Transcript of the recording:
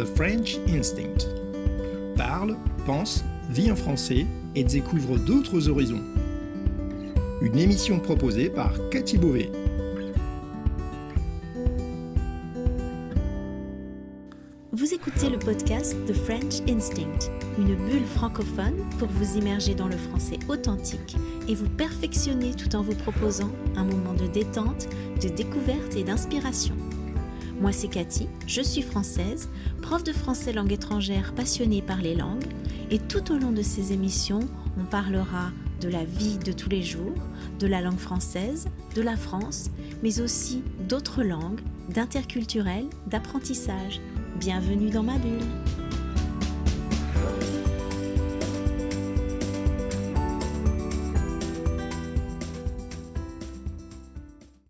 The French Instinct. Parle, pense, vit en français et découvre d'autres horizons. Une émission proposée par Cathy Beauvais. Vous écoutez le podcast The French Instinct, une bulle francophone pour vous immerger dans le français authentique et vous perfectionner tout en vous proposant un moment de détente, de découverte et d'inspiration. Moi c'est Cathy, je suis française, prof de français langue étrangère passionnée par les langues et tout au long de ces émissions, on parlera de la vie de tous les jours, de la langue française, de la France, mais aussi d'autres langues, d'interculturel, d'apprentissage. Bienvenue dans ma bulle